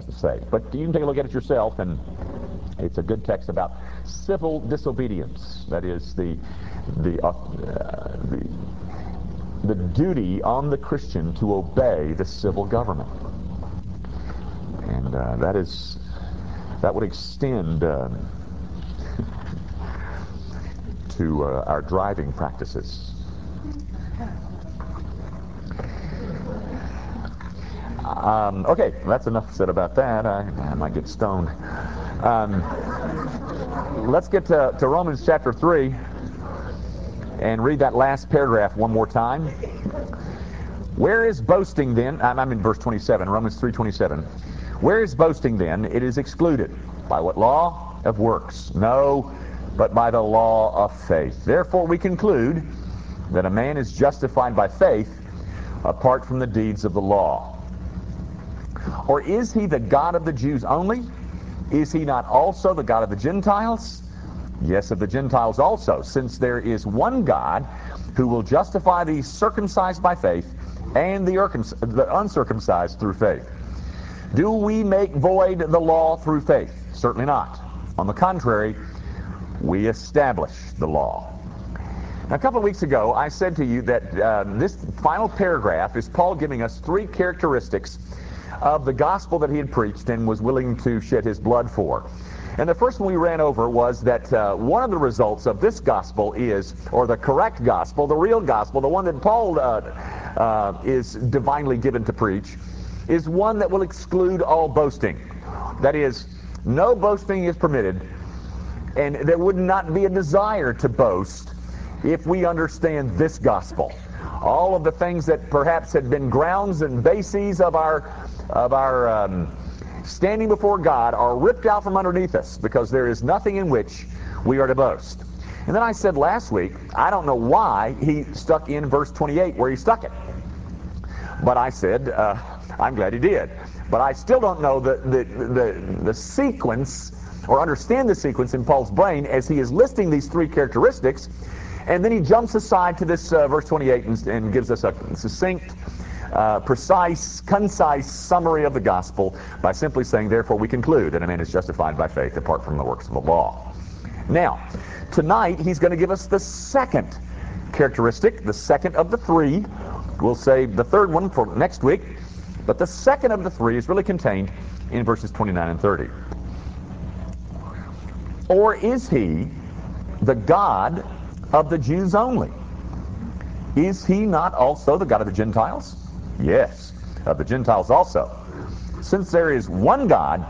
to say. But you can take a look at it yourself, and it's a good text about civil disobedience. That is the the, uh, the the duty on the Christian to obey the civil government, and uh, that is that would extend uh, to our driving practices. Um, okay, that's enough said about that. I, I might get stoned. Um, let's get to, to Romans chapter 3 and read that last paragraph one more time. Where is boasting then? I'm, I'm in verse 27, Romans 3.27. Where is boasting then? It is excluded. By what law? Of works. No, but by the law of faith. Therefore we conclude that a man is justified by faith apart from the deeds of the law. Or is he the God of the Jews only? Is he not also the God of the Gentiles? Yes, of the Gentiles also, since there is one God who will justify the circumcised by faith and the, uncircumcised through faith. Do we make void the law through faith? Certainly not. On the contrary, we establish the law. Now, a couple of weeks ago, I said to you that uh, this final paragraph is Paul giving us three characteristics of the gospel that he had preached and was willing to shed his blood for. And the first one we ran over was that uh, one of the results of this gospel is, or the correct gospel, the real gospel, the one that Paul uh, uh, is divinely given to preach, is one that will exclude all boasting. That is, no boasting is permitted, and there would not be a desire to boast if we understand this gospel. All of the things that perhaps had been grounds and bases of our of our um, standing before God are ripped out from underneath us because there is nothing in which we are to boast. And then I said last week, I don't know why he stuck in verse 28 where he stuck it. But I said, uh, I'm glad he did. But I still don't know the, the, the, the sequence or understand the sequence in Paul's brain as he is listing these three characteristics. And then he jumps aside to this uh, verse 28 and, and gives us a succinct uh, precise, concise summary of the gospel by simply saying, therefore we conclude that a man is justified by faith apart from the works of the law. Now, tonight he's going to give us the second characteristic, the second of the three. We'll save the third one for next week, but the second of the three is really contained in verses 29 and 30. Or is he the God of the Jews only? Is he not also the God of the Gentiles? Yes, of the Gentiles also. Since there is one God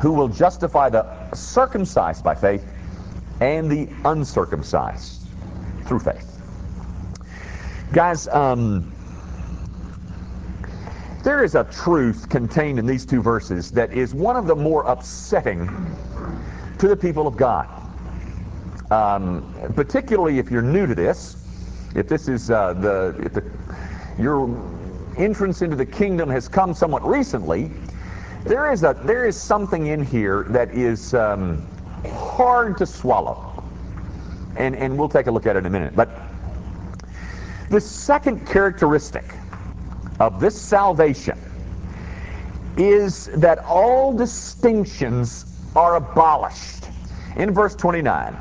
who will justify the circumcised by faith and the uncircumcised through faith. Guys, um, there is a truth contained in these two verses that is one of the more upsetting to the people of God. Um, particularly if you're new to this, if this is uh, the, if the your entrance into the kingdom has come somewhat recently, there is a there is something in here that is um, hard to swallow, and and we'll take a look at it in a minute. But the second characteristic of this salvation is that all distinctions are abolished. In verse 29,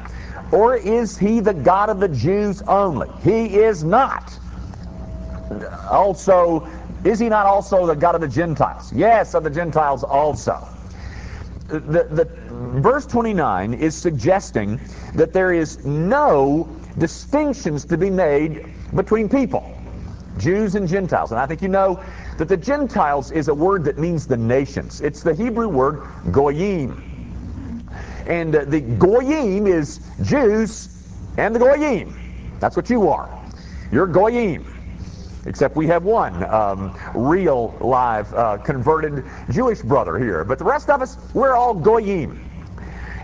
or is he the God of the Jews only? He is not also, is he not also the God of the Gentiles? Yes, of the Gentiles also. The, the verse 29 is suggesting that there is no distinctions to be made between people, Jews and Gentiles. And I think you know that the Gentiles is a word that means the nations. It's the Hebrew word goyim. And uh, the goyim is Jews and the goyim. That's what you are. You're goyim except we have one um, real, live, uh, converted Jewish brother here. But the rest of us, we're all goyim.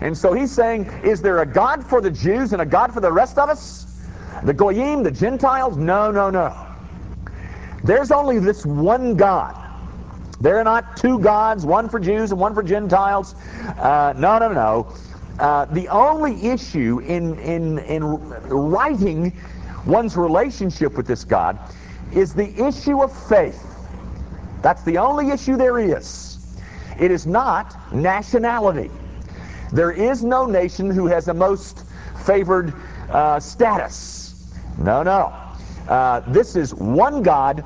And so he's saying, is there a God for the Jews and a God for the rest of us? The goyim, the Gentiles? No, no, no. There's only this one God. There are not two gods, one for Jews and one for Gentiles. Uh, no, no, no. Uh, the only issue in, in, in writing one's relationship with this God is the issue of faith. That's the only issue there is. It is not nationality. There is no nation who has a most favored uh, status. No, no. Uh, this is one God.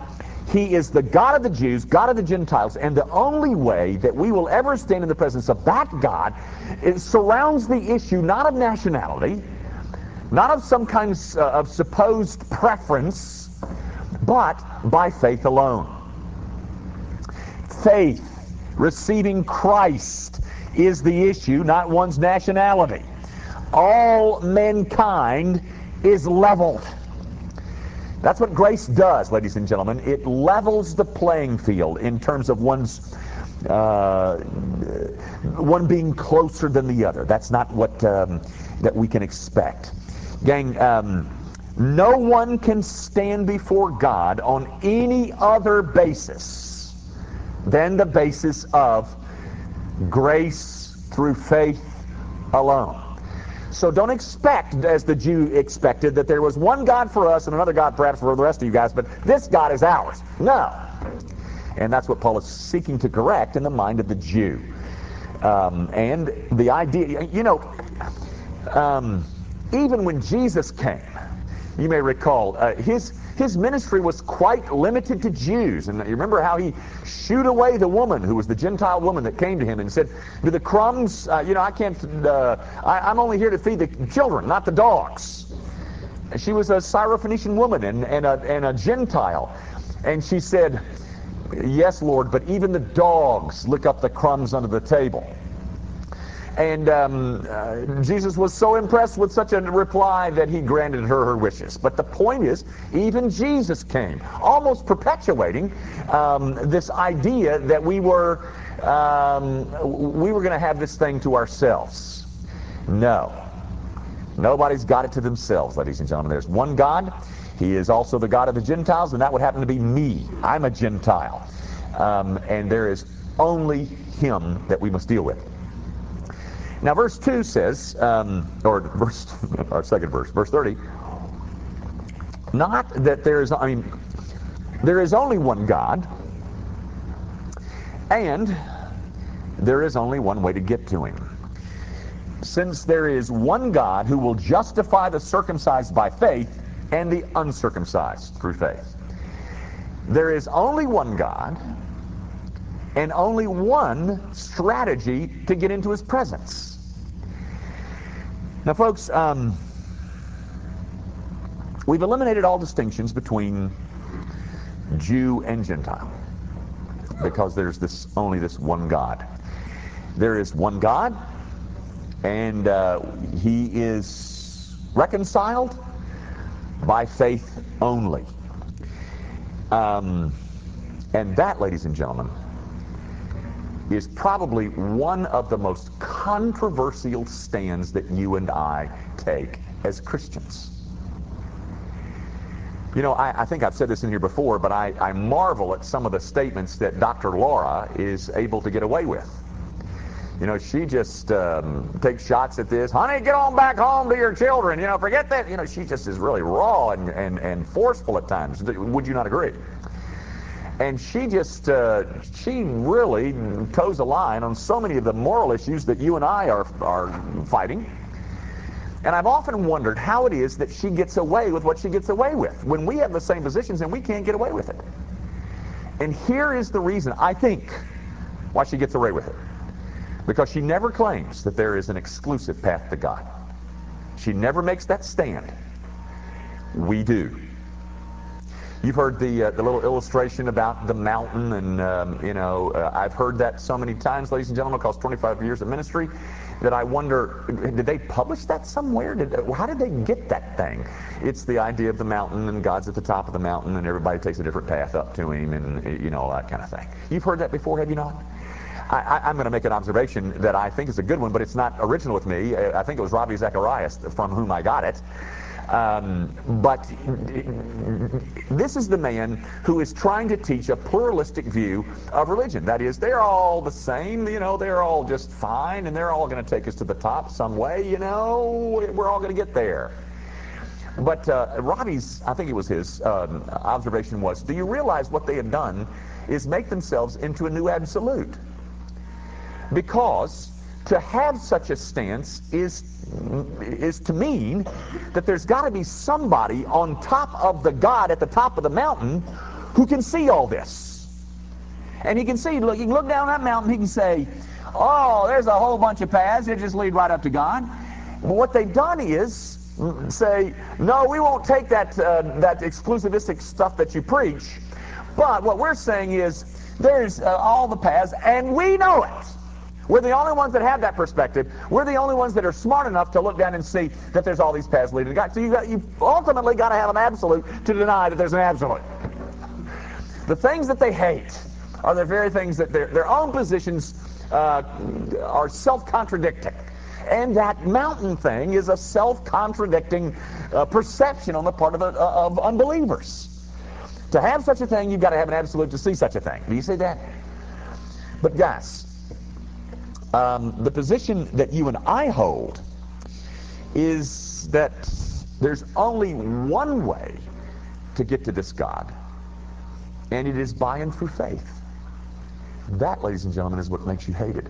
He is the God of the Jews, God of the Gentiles, and the only way that we will ever stand in the presence of that God it surrounds the issue not of nationality, not of some kind of uh, supposed preference, but by faith alone. Faith, receiving Christ, is the issue, not one's nationality. All mankind is leveled. That's what grace does, ladies and gentlemen. It levels the playing field in terms of one's uh, one being closer than the other. That's not what um, that we can expect. Gang, um, no one can stand before God on any other basis than the basis of grace through faith alone. So don't expect, as the Jew expected, that there was one God for us and another God perhaps for the rest of you guys, but this God is ours. No. And that's what Paul is seeking to correct in the mind of the Jew. Um, and the idea, you know, um, even when Jesus came, you may recall, uh, his his ministry was quite limited to Jews. And you remember how he shooed away the woman who was the Gentile woman that came to him and said, Do the crumbs, uh, you know, I can't, uh, I, am only here to feed the children, not the dogs. She was a Syrophoenician woman and, and, a, and a Gentile. And she said, Yes, Lord, but even the dogs lick up the crumbs under the table. And um, uh, Jesus was so impressed with such a reply that he granted her her wishes. But the point is, even Jesus came, almost perpetuating um, this idea that we were um, we were going to have this thing to ourselves. No. Nobody's got it to themselves, ladies and gentlemen. There's one God. He is also the God of the Gentiles, and that would happen to be me. I'm a Gentile. Um, and there is only him that we must deal with. Now, verse 2 says, um, or verse, our second verse, verse 30, not that there is, I mean, there is only one God, and there is only one way to get to him. Since there is one God who will justify the circumcised by faith and the uncircumcised through faith. There is only one God and only one strategy to get into his presence. Now, folks, um, we've eliminated all distinctions between Jew and Gentile because there's this only this one God. There is one God, and uh, He is reconciled by faith only. Um, and that, ladies and gentlemen, is probably one of the most controversial stands that you and I take as Christians. You know, I, I, think I've said this in here before, but I, I marvel at some of the statements that Dr. Laura is able to get away with. You know, she just um, takes shots at this. Honey, get on back home to your children. You know, forget that. You know, she just is really raw and, and, and forceful at times. Would you not agree? And she just uh, she really toes a line on so many of the moral issues that you and I are are fighting. And I've often wondered how it is that she gets away with what she gets away with when we have the same positions and we can't get away with it. And here is the reason I think why she gets away with it. Because she never claims that there is an exclusive path to God. She never makes that stand. We do. You've heard the uh, the little illustration about the mountain, and um, you know uh, I've heard that so many times, ladies and gentlemen, across 25 years of ministry, that I wonder did they publish that somewhere? Did how did they get that thing? It's the idea of the mountain, and God's at the top of the mountain, and everybody takes a different path up to Him, and you know all that kind of thing. You've heard that before, have you not? I, am going to make an observation that I think is a good one, but it's not original with me. I think it was Ravi Zacharias from whom I got it. Um, but this is the man who is trying to teach a pluralistic view of religion. That is, they're all the same, you know, they're all just fine, and they're all going to take us to the top some way, you know, we're all going to get there. But uh, Ravi's, I think it was his um, observation was, do you realize what they had done is make themselves into a new absolute? Because to have such a stance is is to mean that there's got to be somebody on top of the God at the top of the mountain who can see all this. And he can see, look, he can look down that mountain, he can say, oh, there's a whole bunch of paths that just lead right up to God. But what they've done is say, no, we won't take that, uh, that exclusivistic stuff that you preach. But what we're saying is, there's uh, all the paths, and we know it. We're the only ones that have that perspective. We're the only ones that are smart enough to look down and see that there's all these paths leading to God. So you got, you ultimately got to have an absolute to deny that there's an absolute. The things that they hate are the very things that their, their own positions uh, are self-contradicting. And that mountain thing is a self-contradicting uh, perception on the part of, uh, of unbelievers. To have such a thing, you've got to have an absolute to see such a thing. Do you see that? But guys, um, the position that you and I hold is that there's only one way to get to this God, and it is by and through faith. That, ladies and gentlemen, is what makes you hated.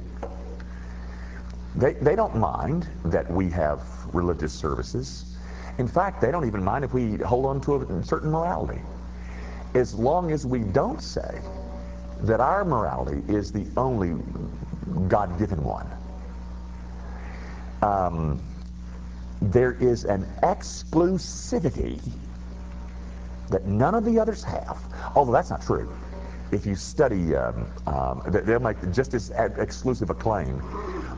They, they don't mind that we have religious services. In fact, they don't even mind if we hold on to a certain morality. As long as we don't say that our morality is the only God-given one. Um, there is an exclusivity that none of the others have. Although that's not true. If you study, um, um, they'll make just as exclusive a claim.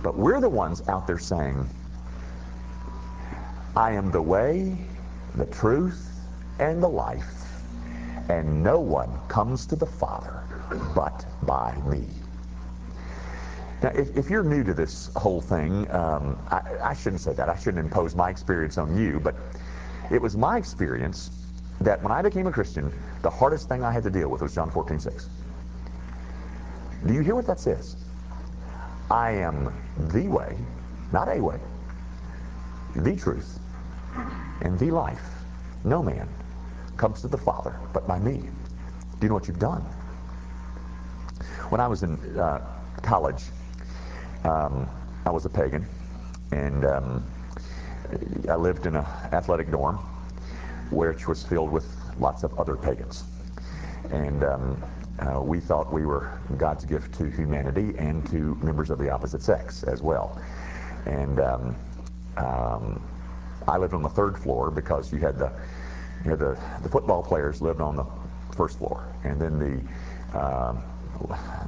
But we're the ones out there saying, I am the way, the truth, and the life, and no one comes to the Father but by me. Now, if, if, you're new to this whole thing, um, I, I, shouldn't say that. I shouldn't impose my experience on you, but it was my experience that when I became a Christian, the hardest thing I had to deal with was John 14, 6. Do you hear what that says? I am the way, not a way, the truth, and the life. No man comes to the Father but by me. Do you know what you've done? When I was in uh, college, um, I was a pagan, and um, I lived in an athletic dorm, which was filled with lots of other pagans. And um, uh, we thought we were God's gift to humanity and to members of the opposite sex as well. And um, um, I lived on the third floor because you had the you had the, the football players lived on the first floor, and then the uh,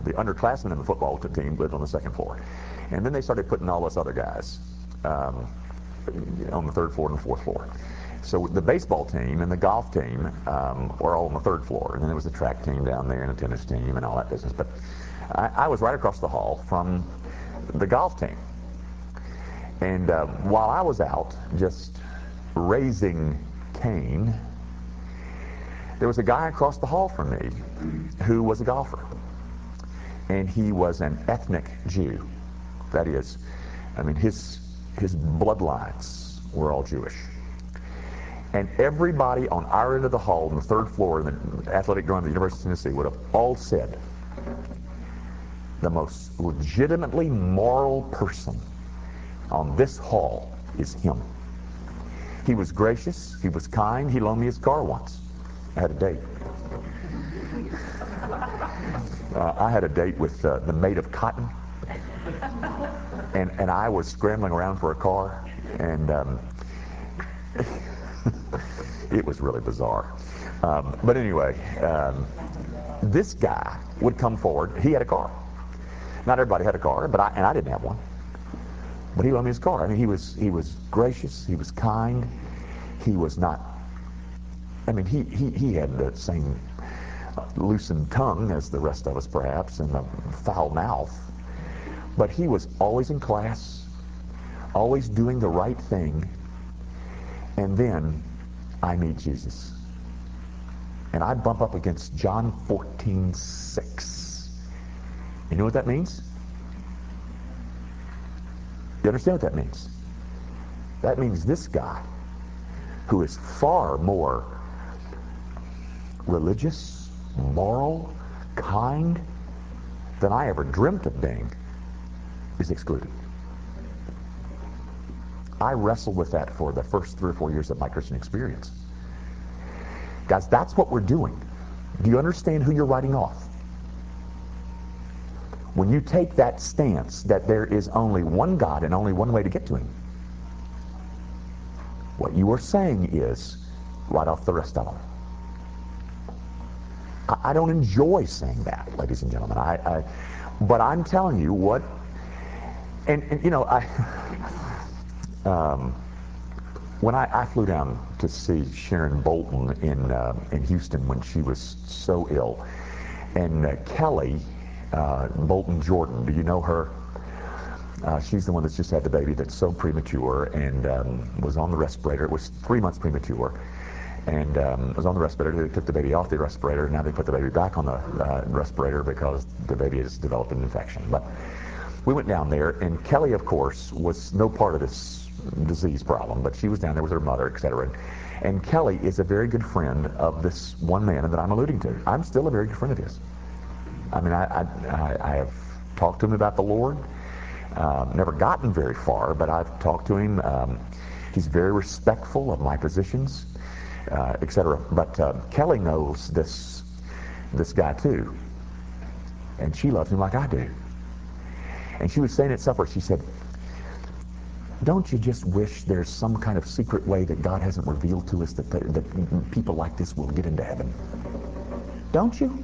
the underclassmen in the football team lived on the second floor. And then they started putting all us other guys um, on the third floor and the fourth floor. So the baseball team and the golf team um, were all on the third floor. And then there was a track team down there and a tennis team and all that business. But I, I was right across the hall from the golf team. And uh, while I was out just raising Cain, there was a guy across the hall from me who was a golfer and he was an ethnic Jew. That is, I mean, his, his bloodlines were all Jewish. And everybody on our end of the hall, on the third floor in the athletic ground of the University of Tennessee, would have all said, the most legitimately moral person on this hall is him. He was gracious. He was kind. He loaned me his car once. I had a date. Uh, I had a date with uh, the maid of cotton, and and I was scrambling around for a car, and um, it was really bizarre. Um, but anyway, um, this guy would come forward. He had a car. Not everybody had a car, but I and I didn't have one. But he loaned me his car. I mean, he was he was gracious. He was kind. He was not. I mean, he he he had the same loosened tongue as the rest of us perhaps, and a foul mouth. But he was always in class, always doing the right thing. And then I meet Jesus. And I bump up against John 14, 6. You know what that means? You understand what that means? That means this guy, who is far more religious, moral, kind than I ever dreamt of being, is excluded. I wrestled with that for the first three or four years of my Christian experience. Guys, that's what we're doing. Do you understand who you're writing off? When you take that stance that there is only one God and only one way to get to him, what you are saying is write off the rest of them. I, don't enjoy saying that, ladies and gentlemen. I, I, but I'm telling you what, and, and you know, I, um, when I, I, flew down to see Sharon Bolton in uh, in Houston when she was so ill, and uh, Kelly uh, Bolton Jordan, do you know her? Uh, she's the one that's just had the baby that's so premature and um, was on the respirator. It was three months premature and um, was on the respirator. They took the baby off the respirator. Now they put the baby back on the uh, respirator because the baby has developed an infection. But we went down there, and Kelly, of course, was no part of this disease problem, but she was down there with her mother, etc. And Kelly is a very good friend of this one man that I'm alluding to. I'm still a very good friend of his. I mean, I, I, I have talked to him about the Lord. Um, never gotten very far, but I've talked to him. Um, he's very respectful of my positions uh, etc. But uh, Kelly knows this this guy too, and she loves him like I do. And she was saying at supper, she said, "Don't you just wish there's some kind of secret way that God hasn't revealed to us that that people like this will get into heaven? Don't you?"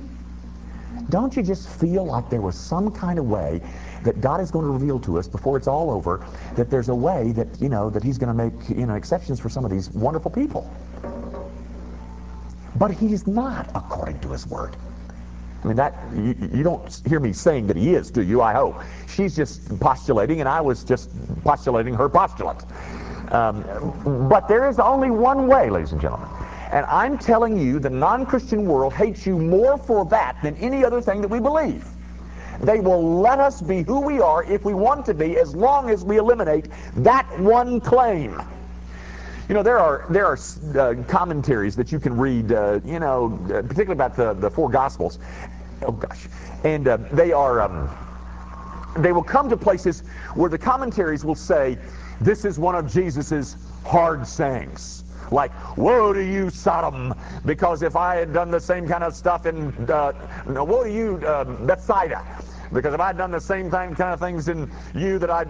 Don't you just feel like there was some kind of way that God is going to reveal to us before it's all over that there's a way that, you know, that he's going to make, you know, exceptions for some of these wonderful people? But he's not according to his word. I mean, that you, you, don't hear me saying that he is, do you? I hope. She's just postulating, and I was just postulating her postulate. Um, but there is only one way, ladies and gentlemen. And I'm telling you, the non-Christian world hates you more for that than any other thing that we believe. They will let us be who we are if we want to be, as long as we eliminate that one claim. You know, there are there are uh, commentaries that you can read, uh, you know, uh, particularly about the, the four Gospels. Oh, gosh. And uh, they are, um, they will come to places where the commentaries will say, this is one of Jesus's hard sayings. Like, woe to you, Sodom, because if I had done the same kind of stuff in, uh, woe to you, uh, Bethsaida, because if I'd done the same thing, kind of things in you that I,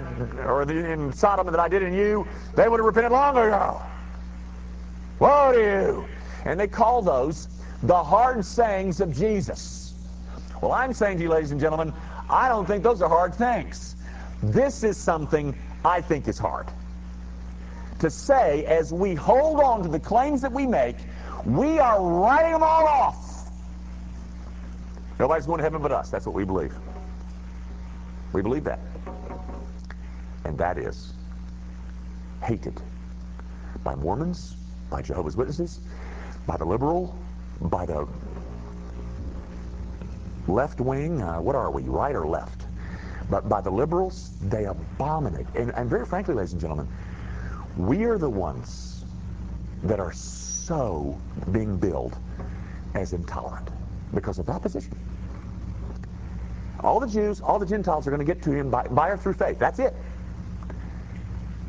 or in Sodom that I did in you, they would have repented long ago. Woe to you! And they call those the hard sayings of Jesus. Well, I'm saying to you, ladies and gentlemen, I don't think those are hard things. This is something I think is hard. To say, as we hold on to the claims that we make, we are writing them all off. Nobody's going to heaven but us. That's what we believe. We believe that. And that is hated by Mormons, by Jehovah's Witnesses, by the liberal, by the left wing, uh, what are we, right or left? But by the liberals, they abominate. And, and very frankly, ladies and gentlemen, we are the ones that are so being billed as intolerant because of that position. All the Jews, all the Gentiles are going to get to him by, by or through faith. That's it.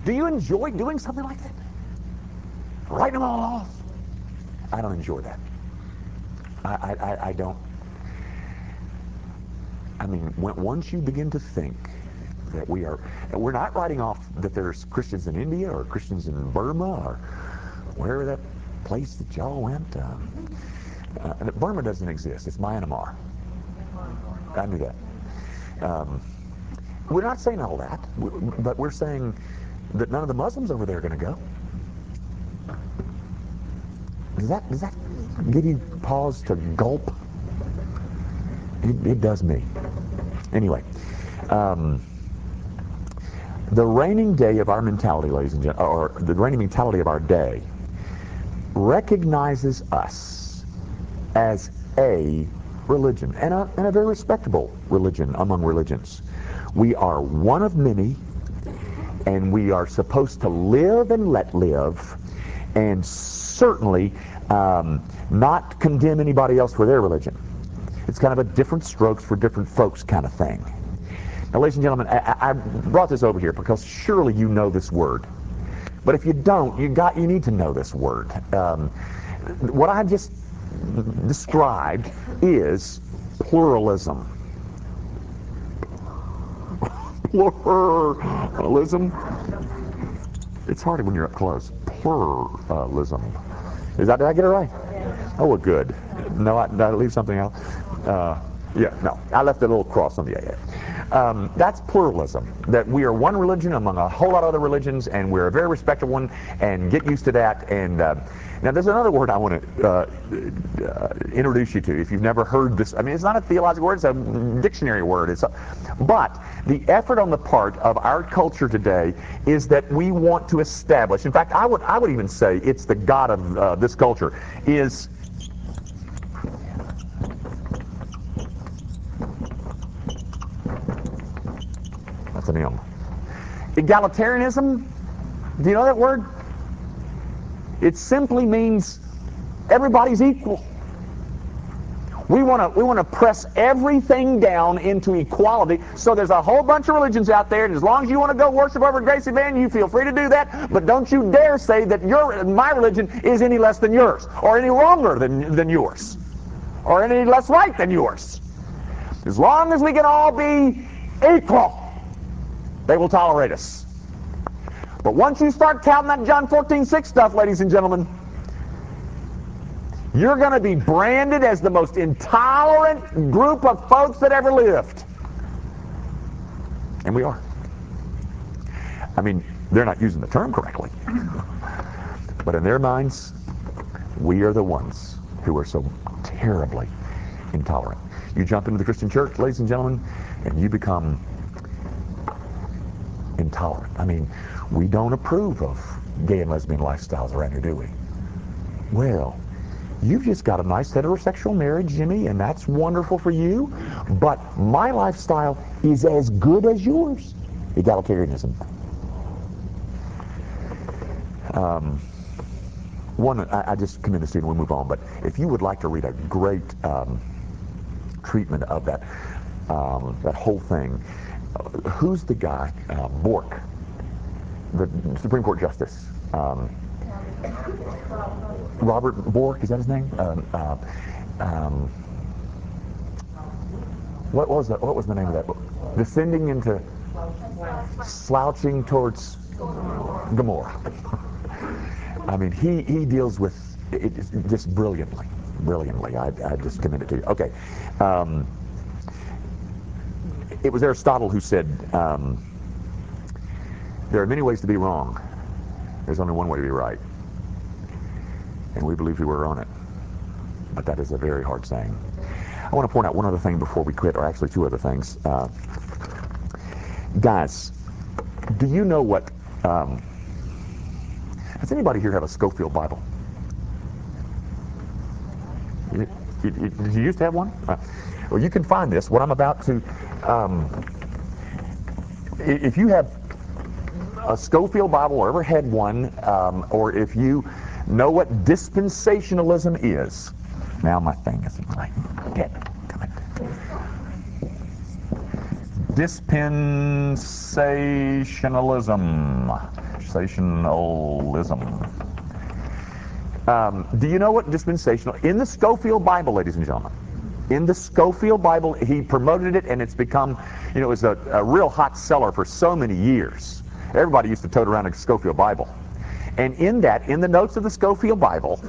Do you enjoy doing something like that? Writing them all off. I don't enjoy that. I, I, I don't. I mean, once you begin to think that we are, we're not writing off that there's Christians in India or Christians in Burma or wherever that place that y'all went. Um, uh, Burma doesn't exist. It's Myanmar. I knew that. Um, we're not saying all that, but we're saying that none of the Muslims over there are going to go. Does that, does that give you pause to gulp? It, it does me. Anyway, um, the reigning day of our mentality, ladies and gentlemen, or the reigning mentality of our day, recognizes us as a religion, and a, and a very respectable religion among religions. We are one of many, and we are supposed to live and let live, and certainly um, not condemn anybody else for their religion. It's kind of a different strokes for different folks kind of thing. Now, ladies and gentlemen, I, I brought this over here because surely you know this word. But if you don't, you got you need to know this word. Um, what I just described is pluralism. Pluralism. It's harder when you're up close. Pluralism. Is that did I get it right? Oh, well, good. No, I, did I leave something out? Uh, yeah, no. I left a little cross on the A. Um, that's pluralism. That we are one religion among a whole lot of other religions, and we're a very respectable one, and get used to that. And uh, now there's another word I want to uh, uh, introduce you to. If you've never heard this, I mean, it's not a theological word; it's a dictionary word. It's a, but the effort on the part of our culture today is that we want to establish. In fact, I would I would even say it's the god of uh, this culture is That's an M. Egalitarianism, do you know that word? It simply means everybody's equal. We want to we want to press everything down into equality. So there's a whole bunch of religions out there, and as long as you want to go worship over Gracie Band, you feel free to do that. But don't you dare say that your my religion is any less than yours, or any wronger than than yours, or any less right than yours. As long as we can all be equal, they will tolerate us. But once you start counting that John 14, 6 stuff, ladies and gentlemen, you're going to be branded as the most intolerant group of folks that ever lived. And we are. I mean, they're not using the term correctly. but in their minds, we are the ones who are so terribly intolerant. You jump into the Christian church, ladies and gentlemen, and you become intolerant. I mean, we don't approve of gay and lesbian lifestyles around here, do we? Well, you've just got a nice heterosexual marriage, Jimmy, and that's wonderful for you. But my lifestyle is as good as yours. Egalitarianism. Um, one, I, I just commend the student. We'll move on. But if you would like to read a great um, treatment of that um, that whole thing, who's the guy? Uh, Bork, the Supreme Court Justice. Um, Robert Bork, is that his name? Um, uh, um, what was the, what was the name of that book? Descending into slouching towards Gomorrah. I mean, he, he deals with it just brilliantly, brilliantly. I, I just commend it to you. Okay. Um, it was Aristotle who said, um, there are many ways to be wrong. There's only one way to be right. And we believe we were on it. But that is a very hard saying. I want to point out one other thing before we quit, or actually two other things. Uh, guys, do you know what... Um, does anybody here have a Scofield Bible? You, you, you, used to have one? Uh, well, you can find this. What I'm about to um, if you have a Scofield Bible or ever had one, um, or if you know what dispensationalism is, now my thing isn't right. Come Dispensationalism. Dispensationalism. Um, do you know what dispensational? In the Scofield Bible, ladies and gentlemen, in the Scofield Bible. He promoted it, and it's become, you know, it was a, a real hot seller for so many years. Everybody used to tote around a Scofield Bible. And in that, in the notes of the Scofield Bible,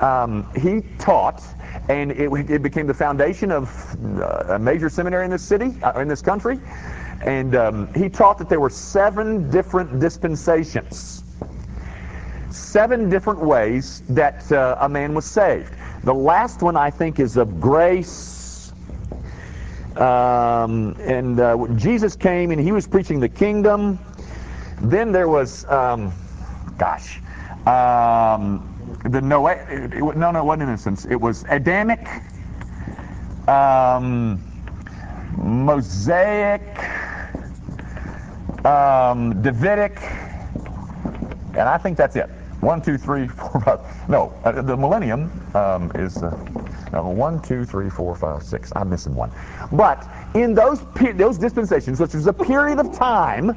um, he taught, and it, it, became the foundation of uh, a major seminary in this city, uh, in this country. And um, he taught that there were seven different dispensations, seven different ways that uh, a man was saved. The last one, I think, is of grace. Um, and uh, Jesus came and he was preaching the kingdom. Then there was, um, gosh, um, the Noah, no, no, it wasn't innocence. It was Adamic, um, Mosaic, um, Davidic, and I think that's it. One, two, three, four, five. No, uh, the millennium um, is. Uh, Uh, one, two, three, four, five, six. I'm missing one. But in those those dispensations, which was a period of time,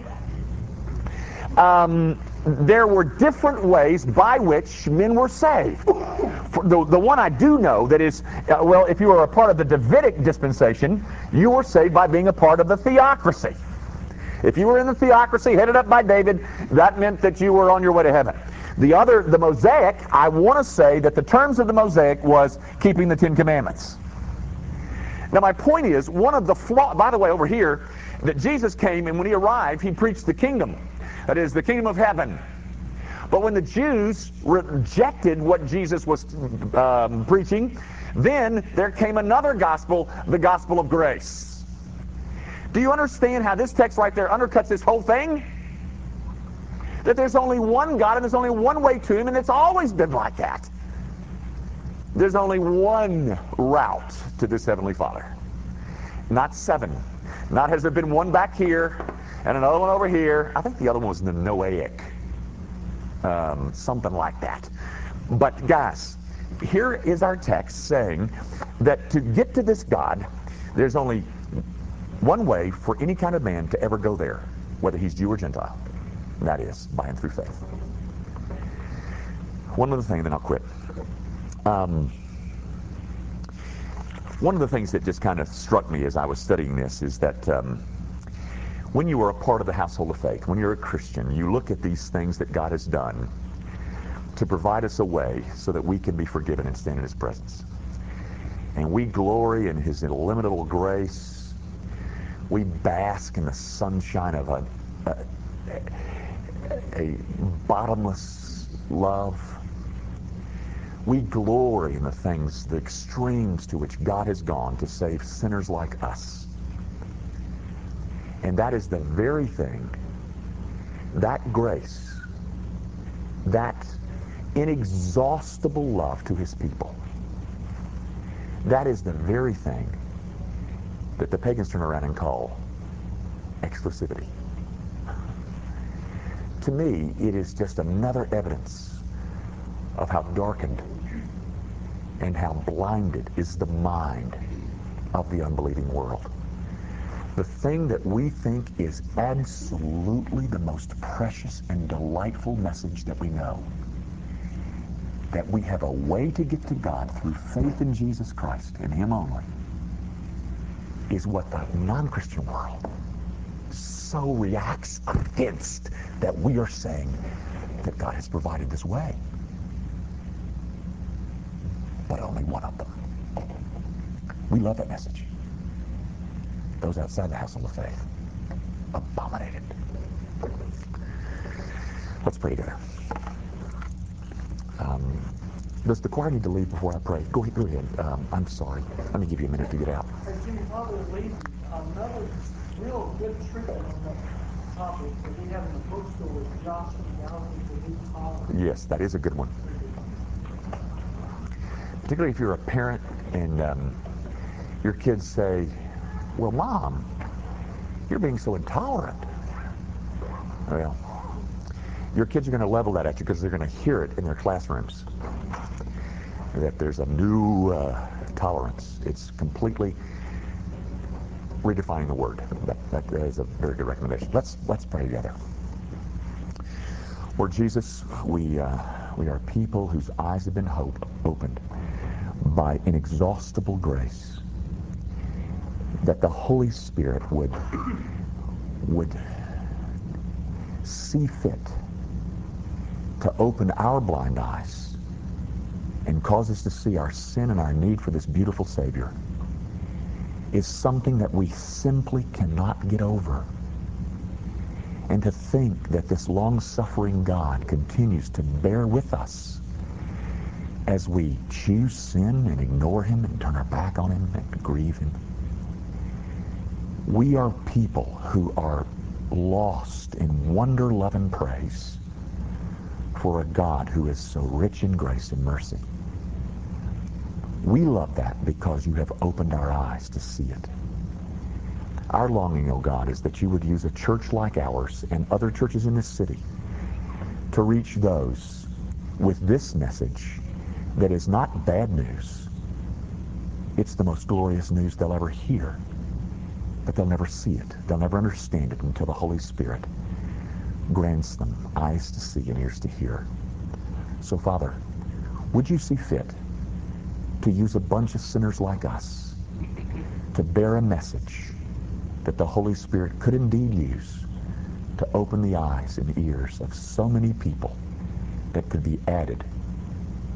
um, there were different ways by which men were saved. The, the one I do know that is, uh, well, if you were a part of the Davidic dispensation, you were saved by being a part of the theocracy. If you were in the theocracy headed up by David, that meant that you were on your way to heaven. The other, the Mosaic, I want to say that the terms of the Mosaic was keeping the Ten Commandments. Now, my point is, one of the flaw, by the way, over here, that Jesus came and when he arrived, he preached the kingdom. That is, the kingdom of heaven. But when the Jews rejected what Jesus was um, preaching, then there came another gospel, the gospel of grace. Do you understand how this text right there undercuts this whole thing? That there's only one God and there's only one way to Him, and it's always been like that. There's only one route to this Heavenly Father, not seven. Not has there been one back here and another one over here. I think the other one was the Noahic, um, something like that. But guys, here is our text saying that to get to this God, there's only one way for any kind of man to ever go there, whether he's Jew or Gentile. That is by and through faith. One other thing, then I'll quit. Um, one of the things that just kind of struck me as I was studying this is that um, when you are a part of the household of faith, when you're a Christian, you look at these things that God has done to provide us a way so that we can be forgiven and stand in His presence. And we glory in His illimitable grace. We bask in the sunshine of a, a a bottomless love. We glory in the things, the extremes to which God has gone to save sinners like us. And that is the very thing, that grace, that inexhaustible love to his people, that is the very thing that the pagans turn around and call exclusivity to me, it is just another evidence of how darkened and how blinded is the mind of the unbelieving world. The thing that we think is absolutely the most precious and delightful message that we know, that we have a way to get to God through faith in Jesus Christ and Him only, is what the non-Christian world so reacts against that we are saying that God has provided this way. But only one of them. We love that message. Those outside the household of faith abominate it. Let's pray together. Um, does the choir need to leave before I pray? Go ahead. Go ahead. Um, I'm sorry. Let me give you a minute to get out. Real good on the topic that we have in the bookstore Gallagher's Yes, that is a good one. Particularly if you're a parent and um, your kids say, well, Mom, you're being so intolerant. Well, your kids are going to level that at you because they're going to hear it in their classrooms. That there's a new uh, tolerance. It's completely redefining the word. That, that is a very good recommendation. Let's let's pray together. Lord Jesus, we uh, we are people whose eyes have been hope, opened by inexhaustible grace. That the Holy Spirit would would see fit to open our blind eyes and cause us to see our sin and our need for this beautiful Savior is something that we simply cannot get over. And to think that this long-suffering God continues to bear with us as we choose sin and ignore him and turn our back on him and grieve him. We are people who are lost in wonder, love, and praise for a God who is so rich in grace and mercy. We love that because you have opened our eyes to see it. Our longing, O oh God, is that you would use a church like ours and other churches in this city to reach those with this message that is not bad news, It's the most glorious news they'll ever hear. But they'll never see it. They'll never understand it until the Holy Spirit grants them eyes to see and ears to hear. So, Father, would you see fit to use a bunch of sinners like us to bear a message that the Holy Spirit could indeed use to open the eyes and ears of so many people that could be added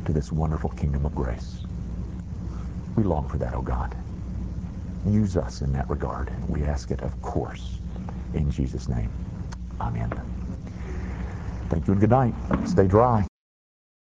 to this wonderful kingdom of grace. We long for that, O oh God. Use us in that regard. We ask it, of course, in Jesus' name. Amen. Thank you and good night. Stay dry.